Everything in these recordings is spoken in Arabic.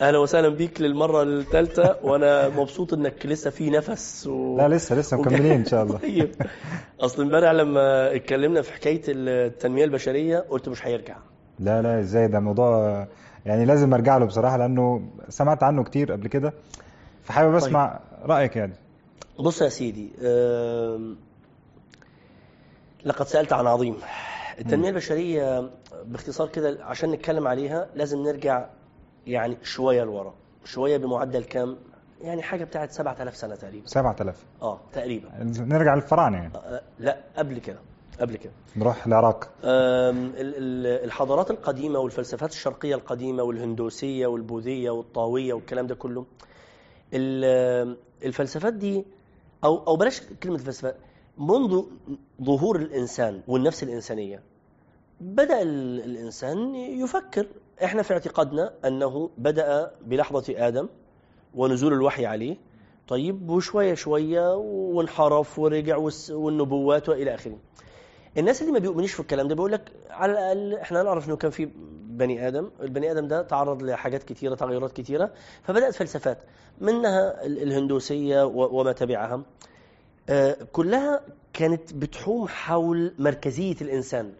أهلا وسهلا بيك للمرة الثالثة وأنا مبسوط إنك لسه في نفس و... لا لسه لسه مكملين إن شاء الله. طيب. أصل امبارح لما اتكلمنا في حكاية التنمية البشرية قلت مش هيرجع. لا لا إزاي؟ ده موضوع يعني لازم أرجع له بصراحة لأنه سمعت عنه كتير قبل كده فحابب أسمع رأيك يعني. بص يا سيدي لقد سألت عن عظيم. التنمية البشرية باختصار كده عشان نتكلم عليها لازم نرجع يعني شوية لورا. شوية بمعدل كام؟ يعني حاجة بتاعت 7000 سنة تقريبا. 7000 آه تقريبا. نرجع للفراعنه يعني. آه، لا قبل كده قبل كده. نروح العراق الحضارات القديمة والفلسفات الشرقية القديمة والهندوسية والبوذية والطاوية والكلام ده كله ال- الفلسفات دي أو أو بلاش كلمة فلسفة منذ ظهور الإنسان والنفس الإنسانية بدأ ال- الإنسان يفكر. إحنا في اعتقادنا أنه بدأ بلحظة آدم ونزول الوحي عليه. طيب وشوية شوية وانحرف ورجع والنبوات وإلى آخره. الناس اللي ما بيؤمنش في الكلام ده بيقول لك على الأقل إحنا نعرف إنه كان في بني آدم. البني آدم ده تعرض لحاجات كتيرة تغيرات كتيرة. فبدأت فلسفات منها ال- الهندوسية وما تبعها. آه، كلها كانت بتحوم حول مركزية الإنسان.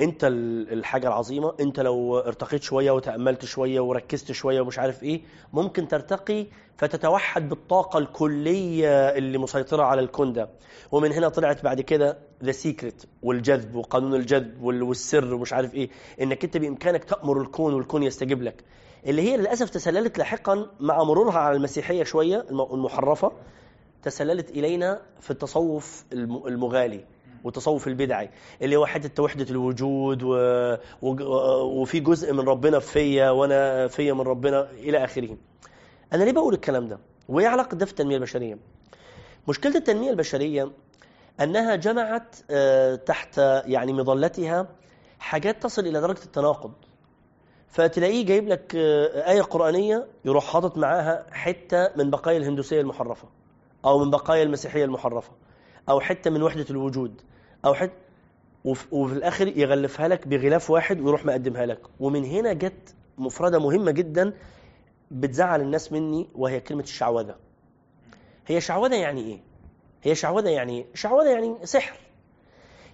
انت ال- الحاجة العظيمة انت لو ارتقيت شوية وتأملت شوية وركزت شوية ومش عارف إيه ممكن ترتقي فتتوحد بالطاقة الكلية اللي مسيطرة على الكون ده. ومن هنا طلعت بعد كده The Secret والجذب وقانون الجذب وال- والسر ومش عارف إيه انك انت بإمكانك تأمر الكون والكون يستجيب لك. اللي هي للأسف تسللت لاحقا مع مرورها على المسيحية شوية الم- المحرفة تسللت إلينا في التصوف الم- المغالي. والتصوف البدعي اللي هو حتة وحده الوجود و... و... وفي جزء من ربنا فيا وأنا فيا من ربنا إلى آخره. أنا ليه بقول الكلام ده؟ وايه علاقه ده في التنمية البشرية؟ مشكلة التنمية البشرية أنها جمعت آه، تحت يعني مظلتها حاجات تصل إلى درجة التناقض. فتلاقيه جايب لك آه، آية قرآنية يروح حاطط معاها حتة من بقايا الهندوسية المحرفة أو من بقايا المسيحية المحرفة أو حتة من وحدة الوجود أو حتة وف- وفي الآخر يغلفها لك بغلاف واحد ويروح مقدمها لك. ومن هنا جت مفردة مهمة جدا بتزعل الناس مني وهي كلمة الشعوذة. هي شعوذة يعني إيه؟ هي شعوذة يعني إيه؟ شعوذة يعني سحر.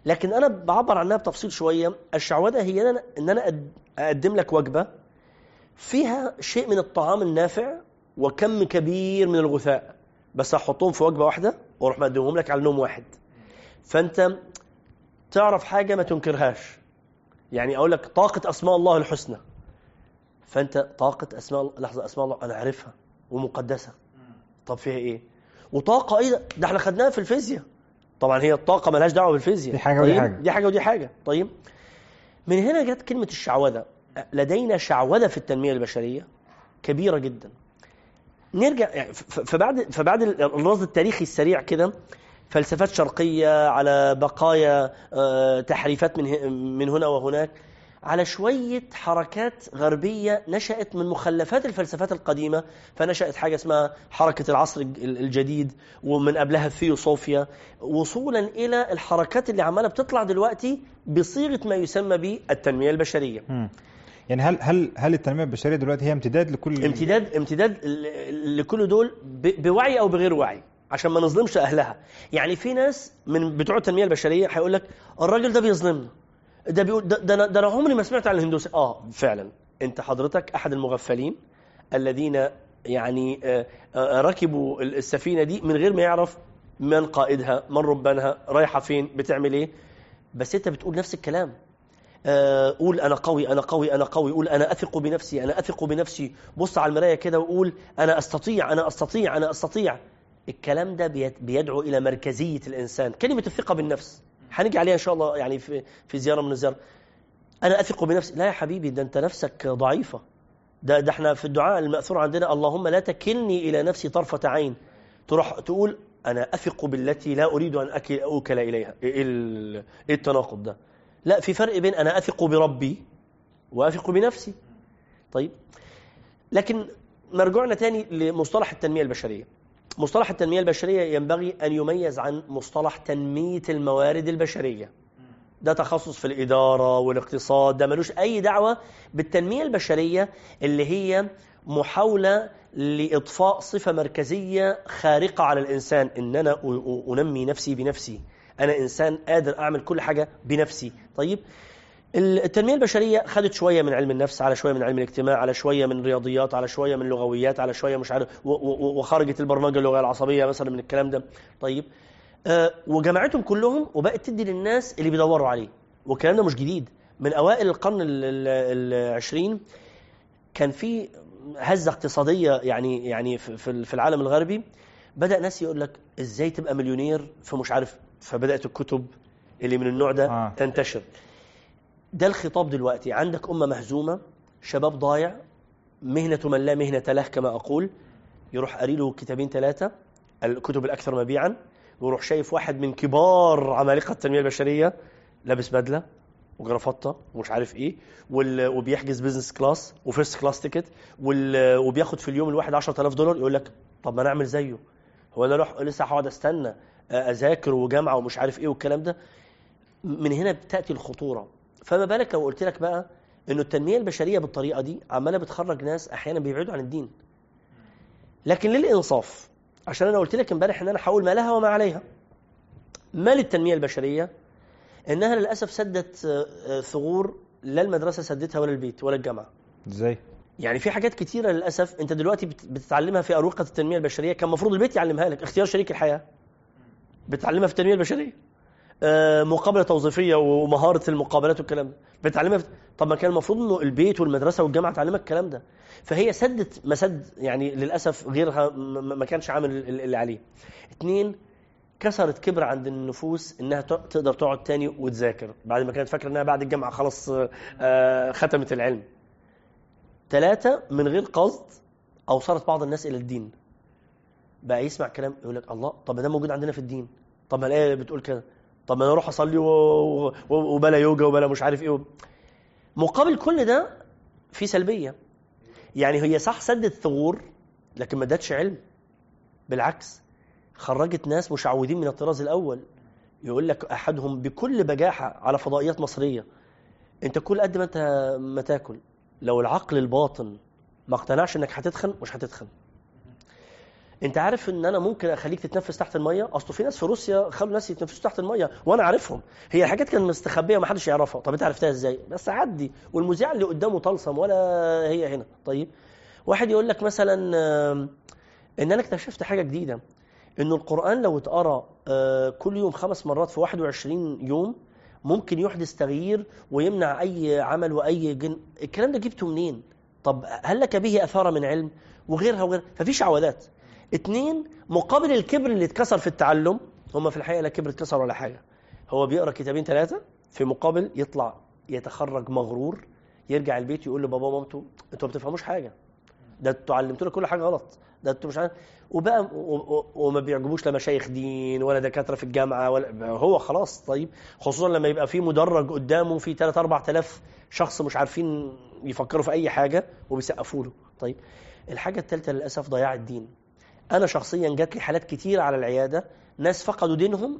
لكن أنا بعبر عنها بتفصيل شوية. الشعوذة هي أنا أد- أقدم لك وجبة فيها شيء من الطعام النافع وكم كبير من الغثاء. بس هحطهم في وجبة واحدة وأروح مقدمهم لك على نوم واحد. فأنت تعرف حاجة ما تنكرهاش. يعني أقول لك طاقة أسماء الله الحسنى. فأنت طاقة أسماء لحظة أسماء الله أنا عارفها ومقدسة. طب فيها إيه؟ وطاقة إيه ده إحنا خدناها في الفيزياء. طبعا هي الطاقة ملهاش دعوة بالفيزياء. دي حاجة ودي طيب؟ حاجة. دي حاجة ودي حاجة. طيب من هنا جت كلمة الشعوذة. لدينا شعوذة في التنمية البشرية كبيرة جدا. نرجع يعني فبعد فبعد الرصد التاريخي السريع كده فلسفات شرقية على بقايا آه، تحريفات من هنا وهناك على شوية حركات غربية نشأت من مخلفات الفلسفات القديمة فنشأت حاجة اسمها حركة العصر الج- الجديد ومن قبلها الثيوصوفيا. وصولا إلى الحركات اللي عمالة بتطلع دلوقتي بصيغة ما يسمى بالتنمية البشرية. مم. يعني هل هل هل التنمية البشرية دلوقتي هي امتداد لكل امتداد امتداد لكل دول بوعي أو بغير وعي؟ عشان ما نظلمش أهلها. يعني في ناس من بتوع التنمية البشرية هيقول لك الراجل ده بيظلمنا ده بيقول ده, ده, ده أنا عمري ما سمعت عن الهندوس آه فعلا. أنت حضرتك أحد المغفلين الذين يعني آه، آه، ركبوا السفينة دي من غير ما يعرف من قائدها من ربانها رايحة فين بتعمل إيه. بس أنت بتقول نفس الكلام. آه، قول أنا قوي أنا قوي أنا قوي. قول أنا أثق بنفسي أنا أثق بنفسي. بص على المراية كده وقول أنا أستطيع أنا أستطيع أنا أستطيع. الكلام ده بيد- بيدعو إلى مركزية الإنسان كلمة الثقة بالنفس. هنيجي عليها إن شاء الله يعني في في زيارة من الزيارات أنا أثق بنفسي لا يا حبيبي ده أنت نفسك ضعيفة. ده ده إحنا في الدعاء المأثور عندنا اللهم لا تكلني إلى نفسي طرفة عين. تروح تقول أنا أثق بالتي لا أريد أن أكل أوكل إليها. إيه ال- إيه التناقض ده؟ لا في فرق بين أنا أثق بربي وأثق بنفسي. طيب لكن مرجعنا تاني لمصطلح التنمية البشرية. مصطلح التنمية البشرية ينبغي أن يميز عن مصطلح تنمية الموارد البشرية. ده تخصص في الإدارة والاقتصاد ده ملوش أي دعوة بالتنمية البشرية اللي هي محاولة لإضفاء صفة مركزية خارقة على الإنسان. إن أنا أنمي نفسي بنفسي. أنا إنسان قادر أعمل كل حاجة بنفسي. طيب التنمية البشرية خدت شوية من علم النفس على شوية من علم الاجتماع على شوية من رياضيات على شوية من لغويات على شوية مش عارف وخرجت البرمجة اللغوية العصبية مثلا من الكلام ده. طيب آه، وجمعتهم كلهم وبقت تدي للناس اللي بيدوروا عليه. والكلام ده مش جديد. من أوائل القرن العشرين كان في هزة اقتصادية يعني يعني في- في في العالم الغربي. بدأ ناس يقول لك إزاي تبقى مليونير فمش عارف فبدأت الكتب اللي من النوع ده آه. تنتشر. ده الخطاب دلوقتي عندك أمة مهزومة شباب ضايع مهنة من لا مهنة له كما أقول يروح قاري له كتابين ثلاثة الكتب الأكثر مبيعا ويروح شايف واحد من كبار عمالقة التنمية البشرية لابس بدلة وجرافطه ومش عارف إيه. وبيحجز business class و first class ticket. وبياخد في اليوم الواحد 10000 دولار يقول لك طب ما أنا أعمل زيه هو أنا لح... لسه هقعد أستنى أذاكر وجامعة ومش عارف إيه والكلام ده من هنا بتأتي الخطورة فما بالك لو قلت لك بقى إنه التنمية البشرية بالطريقة دي عمالة بتخرج ناس أحيانا بيبعدوا عن الدين. لكن للإنصاف عشان أنا قلت لك امبارح إن أنا هقول ما لها وما عليها. ما للتنمية البشرية؟ إنها للأسف سدت آه، آه، ثغور لا المدرسة سدتها ولا البيت ولا الجامعة. إزاي؟ يعني في حاجات كتيرة للأسف أنت دلوقتي بت- بتتعلمها في أروقة التنمية البشرية كان المفروض البيت يعلمها لك اختيار شريك الحياة. بتعلمها في التنمية البشرية. مقابلة توظيفية ومهارة المقابلات والكلام ده. بتعلمها في... طب ما كان المفروض إنه البيت والمدرسة والجامعة تعلمك الكلام ده. فهي سدت مسد يعني للأسف غيرها ما كانش عامل ال- اللي عليه. اتنين كسرت كبر عند النفوس إنها تقدر تقعد تاني وتذاكر. بعد ما كانت فاكرة إنها بعد الجامعة خلاص آه، آه، ختمت العلم. ثلاثة من غير قصد أوصلت بعض الناس إلى الدين. بقى يسمع كلام يقول لك الله طب ده موجود عندنا في الدين. طب ما الآية بتقول كده. طب ما أنا أروح أصلي و... و... وبلا يوجا وبلا مش عارف إيه مقابل كل ده في سلبية. يعني هي صح سدت ثغور لكن ما ادتش علم. بالعكس خرجت ناس مشعوذين من الطراز الأول. يقول لك أحدهم بكل بجاحة على فضائيات مصرية أنت كل قد ما أنت ما تاكل لو العقل الباطن ما اقتنعش إنك هتتخن مش هتتخن. انت عارف ان أنا ممكن اخليك تتنفس تحت المية؟ اصل في ناس في روسيا خلوا ناس يتنفسوا تحت المية وأنا عارفهم. هي حاجات كانت مستخبية ما حدش يعرفها. طب انت عرفتها إزاي؟ بس عدي والمذيع اللي قدامه طلسم ولا هي هنا. طيب واحد يقول لك مثلا آم، ان أنا اكتشفت حاجة جديدة. انه القرآن لو اتقرأ آه، كل يوم خمس مرات في 21 يوم ممكن يحدث تغيير ويمنع أي عمل وأي جن. الكلام ده جبته منين؟ طب هل لك به اثاره من علم؟ وغيرها وغيرها. ففي شعوذات اتنين مقابل الكبر اللي اتكسر في التعلم هم في الحقيقة لا كبر اتكسر ولا حاجة. هو بيقرأ كتابين ثلاثة في مقابل يطلع يتخرج مغرور يرجع البيت يقول لبابا ومامته أنتوا ما بتفهموش حاجة. ده أنتوا علمتونا كل حاجة غلط. ده أنتوا مش عارف وبقى وما بيعجبوش لا مشايخ دين ولا دكاترة في الجامعة ولا هو خلاص طيب. خصوصا لما يبقى في مدرج قدامه في 3 4000 شخص مش عارفين يفكروا في أي حاجة وبيسقفوا له طيب الحاجة الثالثه للأسف ضياع الدين. أنا شخصيا جات لي حالات كتير على العيادة ناس فقدوا دينهم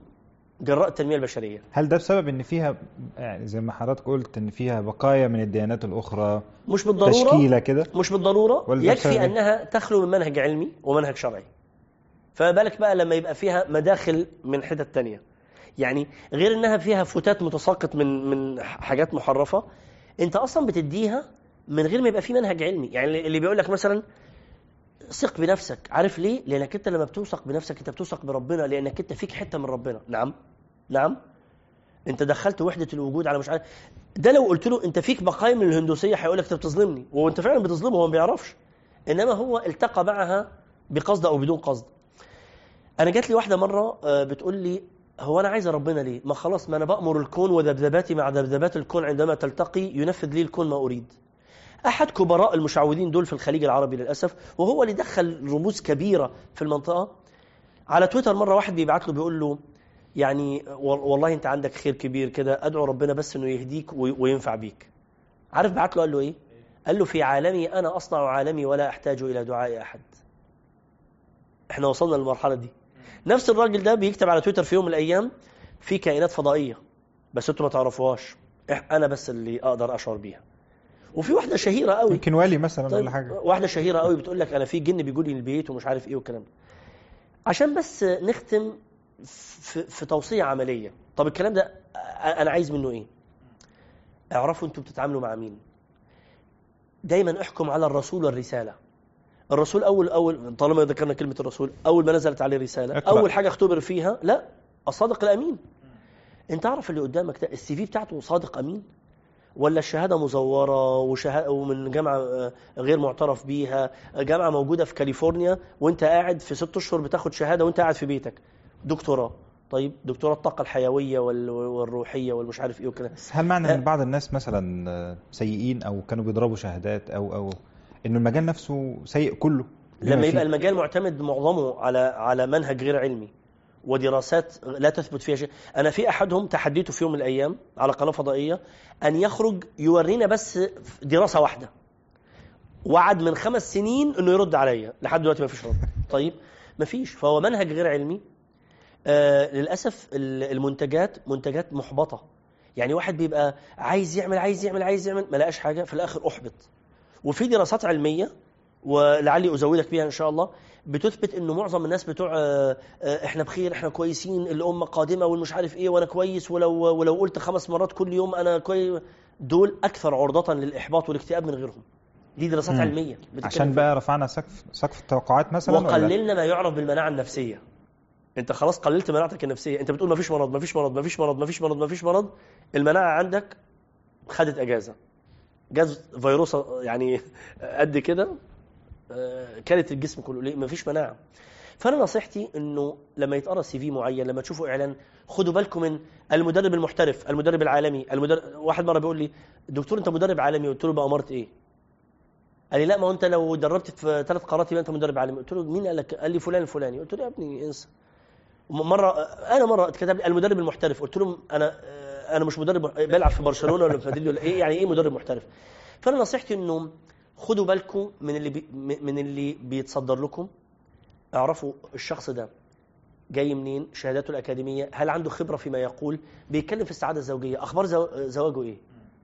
جراء التنمية البشرية. هل ده بسبب إن فيها يعني زي ما حضرتك قلت إن فيها بقايا من الديانات الأخرى مش بالضرورة تشكيلة كده؟ مش بسبب يكفي؟ أنها تخلو من منهج علمي ومنهج شرعي. فما بالك بقى لما يبقى فيها مداخل من حتت تانية. يعني غير إنها فيها فتات متساقط من من حاجات محرفة أنت أصلا بتديها من غير ما يبقى في منهج علمي. يعني اللي بيقول لك مثلا ثق بنفسك. عارف ليه؟ لأنك أنت لما بتوثق بنفسك أنت بتوثق بربنا لأنك أنت فيك حتة من ربنا. نعم. نعم. أنت دخلت وحدة الوجود على مش عارف. ده لو قلت له أنت فيك بقايا من الهندوسية هيقول لك انت بتظلمني وأنت فعلا بتظلمه هو ما بيعرفش. إنما هو التقى معها بقصد أو بدون قصد. أنا جات لي واحدة مرة آه، بتقول لي هو أنا عايزه ربنا ليه؟ ما خلاص ما أنا بأمر الكون وذبذباتي مع ذبذبات الكون عندما تلتقي ينفذ لي الكون ما أريد. أحد كبراء المشعوذين دول في الخليج العربي للأسف وهو اللي دخل رموز كبيرة في المنطقة. على تويتر مرة واحد بيبعت له بيقول له يعني وال- والله أنت عندك خير كبير كده أدعو ربنا بس إنه يهديك وي- وينفع بيك. عارف بعت له قال له إيه؟ قال له في عالمي أنا أصنع عالمي ولا أحتاج إلى دعاء أحد. إحنا وصلنا للمرحلة دي. نفس الراجل ده بيكتب على تويتر في يوم من الأيام في كائنات فضائية بس أنتوا ما تعرفوهاش. أنا بس اللي أقدر أشعر بيها. وفي واحدة شهيرة قوي. يمكن والي مثلا طيب ولا حاجة. واحدة شهيرة قوي بتقول لك أنا في جن بيجوا لي البيت ومش عارف إيه والكلام ده. عشان بس نختم في, في توصية عملية. طب الكلام ده أنا عايز منه إيه؟ اعرفوا أنتوا بتتعاملوا مع مين. دايما احكم على الرسول والرسالة. الرسول أول أول طالما ذكرنا كلمة الرسول أول ما نزلت عليه الرسالة اقرأ. أول حاجة اختبر فيها لا الصادق الأمين. أنت عارف اللي قدامك ده السي في بتاعته صادق أمين؟ ولا الشهادة مزورة وشهاده ومن جامعة آه، غير معترف بيها جامعة موجودة في كاليفورنيا وانت قاعد في ست أشهر بتاخد شهادة وانت قاعد في بيتك دكتوراه طيب دكتوراه الطاقة الحيوية وال- والروحية والمش عارف إيه وكده هل معنى. إن بعض الناس مثلا آه، سيئين أو كانوا بيضربوا شهادات أو أو إنه المجال نفسه سيء كله لما؟ يبقى المجال معتمد معظمه على على منهج غير علمي ودراسات لا تثبت فيها شيء. أنا في أحدهم تحديته في يوم من الأيام على قناة فضائية أن يخرج يورينا بس دراسة واحدة. وعد من خمس سنين إنه يرد عليا. لحد دلوقتي ما فيش رد. طيب ما فيش. فهو منهج غير علمي. آه للأسف ال- المنتجات منتجات محبطة. يعني واحد بيبقى عايز يعمل عايز يعمل عايز يعمل ما لقاش حاجة في الآخر أحبط. وفي دراسات علمية ولعلي أزودك بيها إن شاء الله بتثبت إنه معظم الناس بتوع آه، آه، إحنا بخير إحنا كويسين الأمة قادمة والمش عارف إيه وأنا كويس ولو ولو قلت خمس مرات كل يوم أنا كويس دول أكثر عرضة للإحباط والاكتئاب من غيرهم. دي دراسات مم. علمية عشان. بقى رفعنا سقف سقف التوقعات مثلا وقللنا ما يعرف بالمناعة النفسية. أنت خلاص قللت مناعتك النفسية. أنت بتقول ما فيش مرض ما فيش مرض ما فيش مرض ما فيش مرض ما فيش مرض. المناعة عندك خدت أجازة. جاز فيروس يعني قد كده كانت الجسم كله ما فيش مناعة. فأنا نصيحتي إنه لما يتقرأ سي في معين لما تشوفوا إعلان خدوا بالكم من المدرب المحترف المدرب العالمي المدرب واحد مرة بيقول لي دكتور أنت مدرب عالمي؟ قلت له باماره إيه؟ قال لي لا ما أنت لو دربت في ثلاث قارات يبقى أنت مدرب عالمي. قلت له مين قال لك؟ قال لي فلان الفلاني قلت له يا ابني انسى. مرة أنا مرة اتكتب لي المدرب المحترف. قلت له أنا أنا مش مدرب بلعب في برشلونة ولا في مدريد ولا إيه يعني إيه مدرب محترف؟ فأنا نصيحتي إنه خدوا بالكم من اللي بي من اللي بيتصدر لكم؟ اعرفوا الشخص ده جاي منين؟ شهاداته الأكاديمية. هل عنده خبرة فيما يقول؟ بيتكلم في السعادة الزوجية. أخبار زو- زواجه إيه؟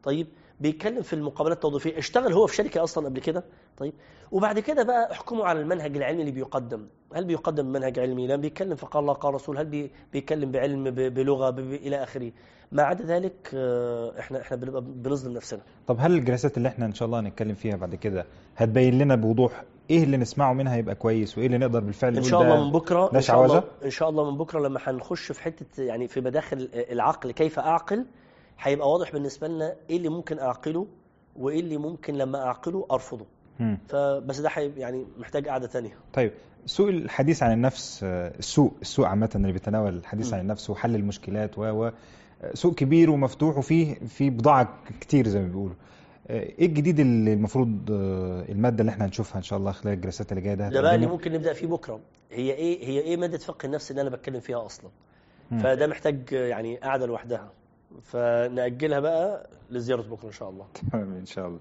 طيب بيتكلم في المقابلات التوظيفية. اشتغل هو في شركة أصلا قبل كده. طيب. وبعد كده بقى احكموا على المنهج العلمي اللي بيقدم. هل بيقدم منهج علمي؟ لما بيتكلم في قال الله قال رسول. هل بي بيتكلم بعلم بلغة إلى آخره. ما عدا ذلك آه، إحنا إحنا بنبقى بنظلم نفسنا. طب هل الجلسات اللي إحنا إن شاء الله هنتكلم فيها بعد كده هتبين لنا بوضوح إيه اللي نسمعه منها يبقى كويس وإيه اللي نقدر بالفعل إن شاء الله من بكرة إن شاء الله؟ إن شاء الله من بكرة لما هنخش في حتة يعني في مداخل العقل كيف أعقل. هيبقى واضح بالنسبة لنا إيه اللي ممكن أعقله وإيه اللي ممكن لما أعقله أرفضه. فبس ده يعني محتاج قعدة تانية طيب سوء الحديث عن النفس السوء السوء عامة اللي بيتناول الحديث م. عن النفس وحل المشكلات و سوق كبير ومفتوح وفيه في بضاعة كتير زي ما بيقولوا إيه الجديد اللي المفروض المادة اللي إحنا هنشوفها إن شاء الله خلال الجلسات اللي جاية ده ده بقى اللي؟ ممكن نبدأ فيه بكرة هي إيه هي إيه مادة فقه النفس اللي أنا بتكلم فيها أصلا. فده محتاج يعني قعدة لوحدها فنأجلها بقى لزيارة بكرة إن شاء الله. تمام إن شاء الله.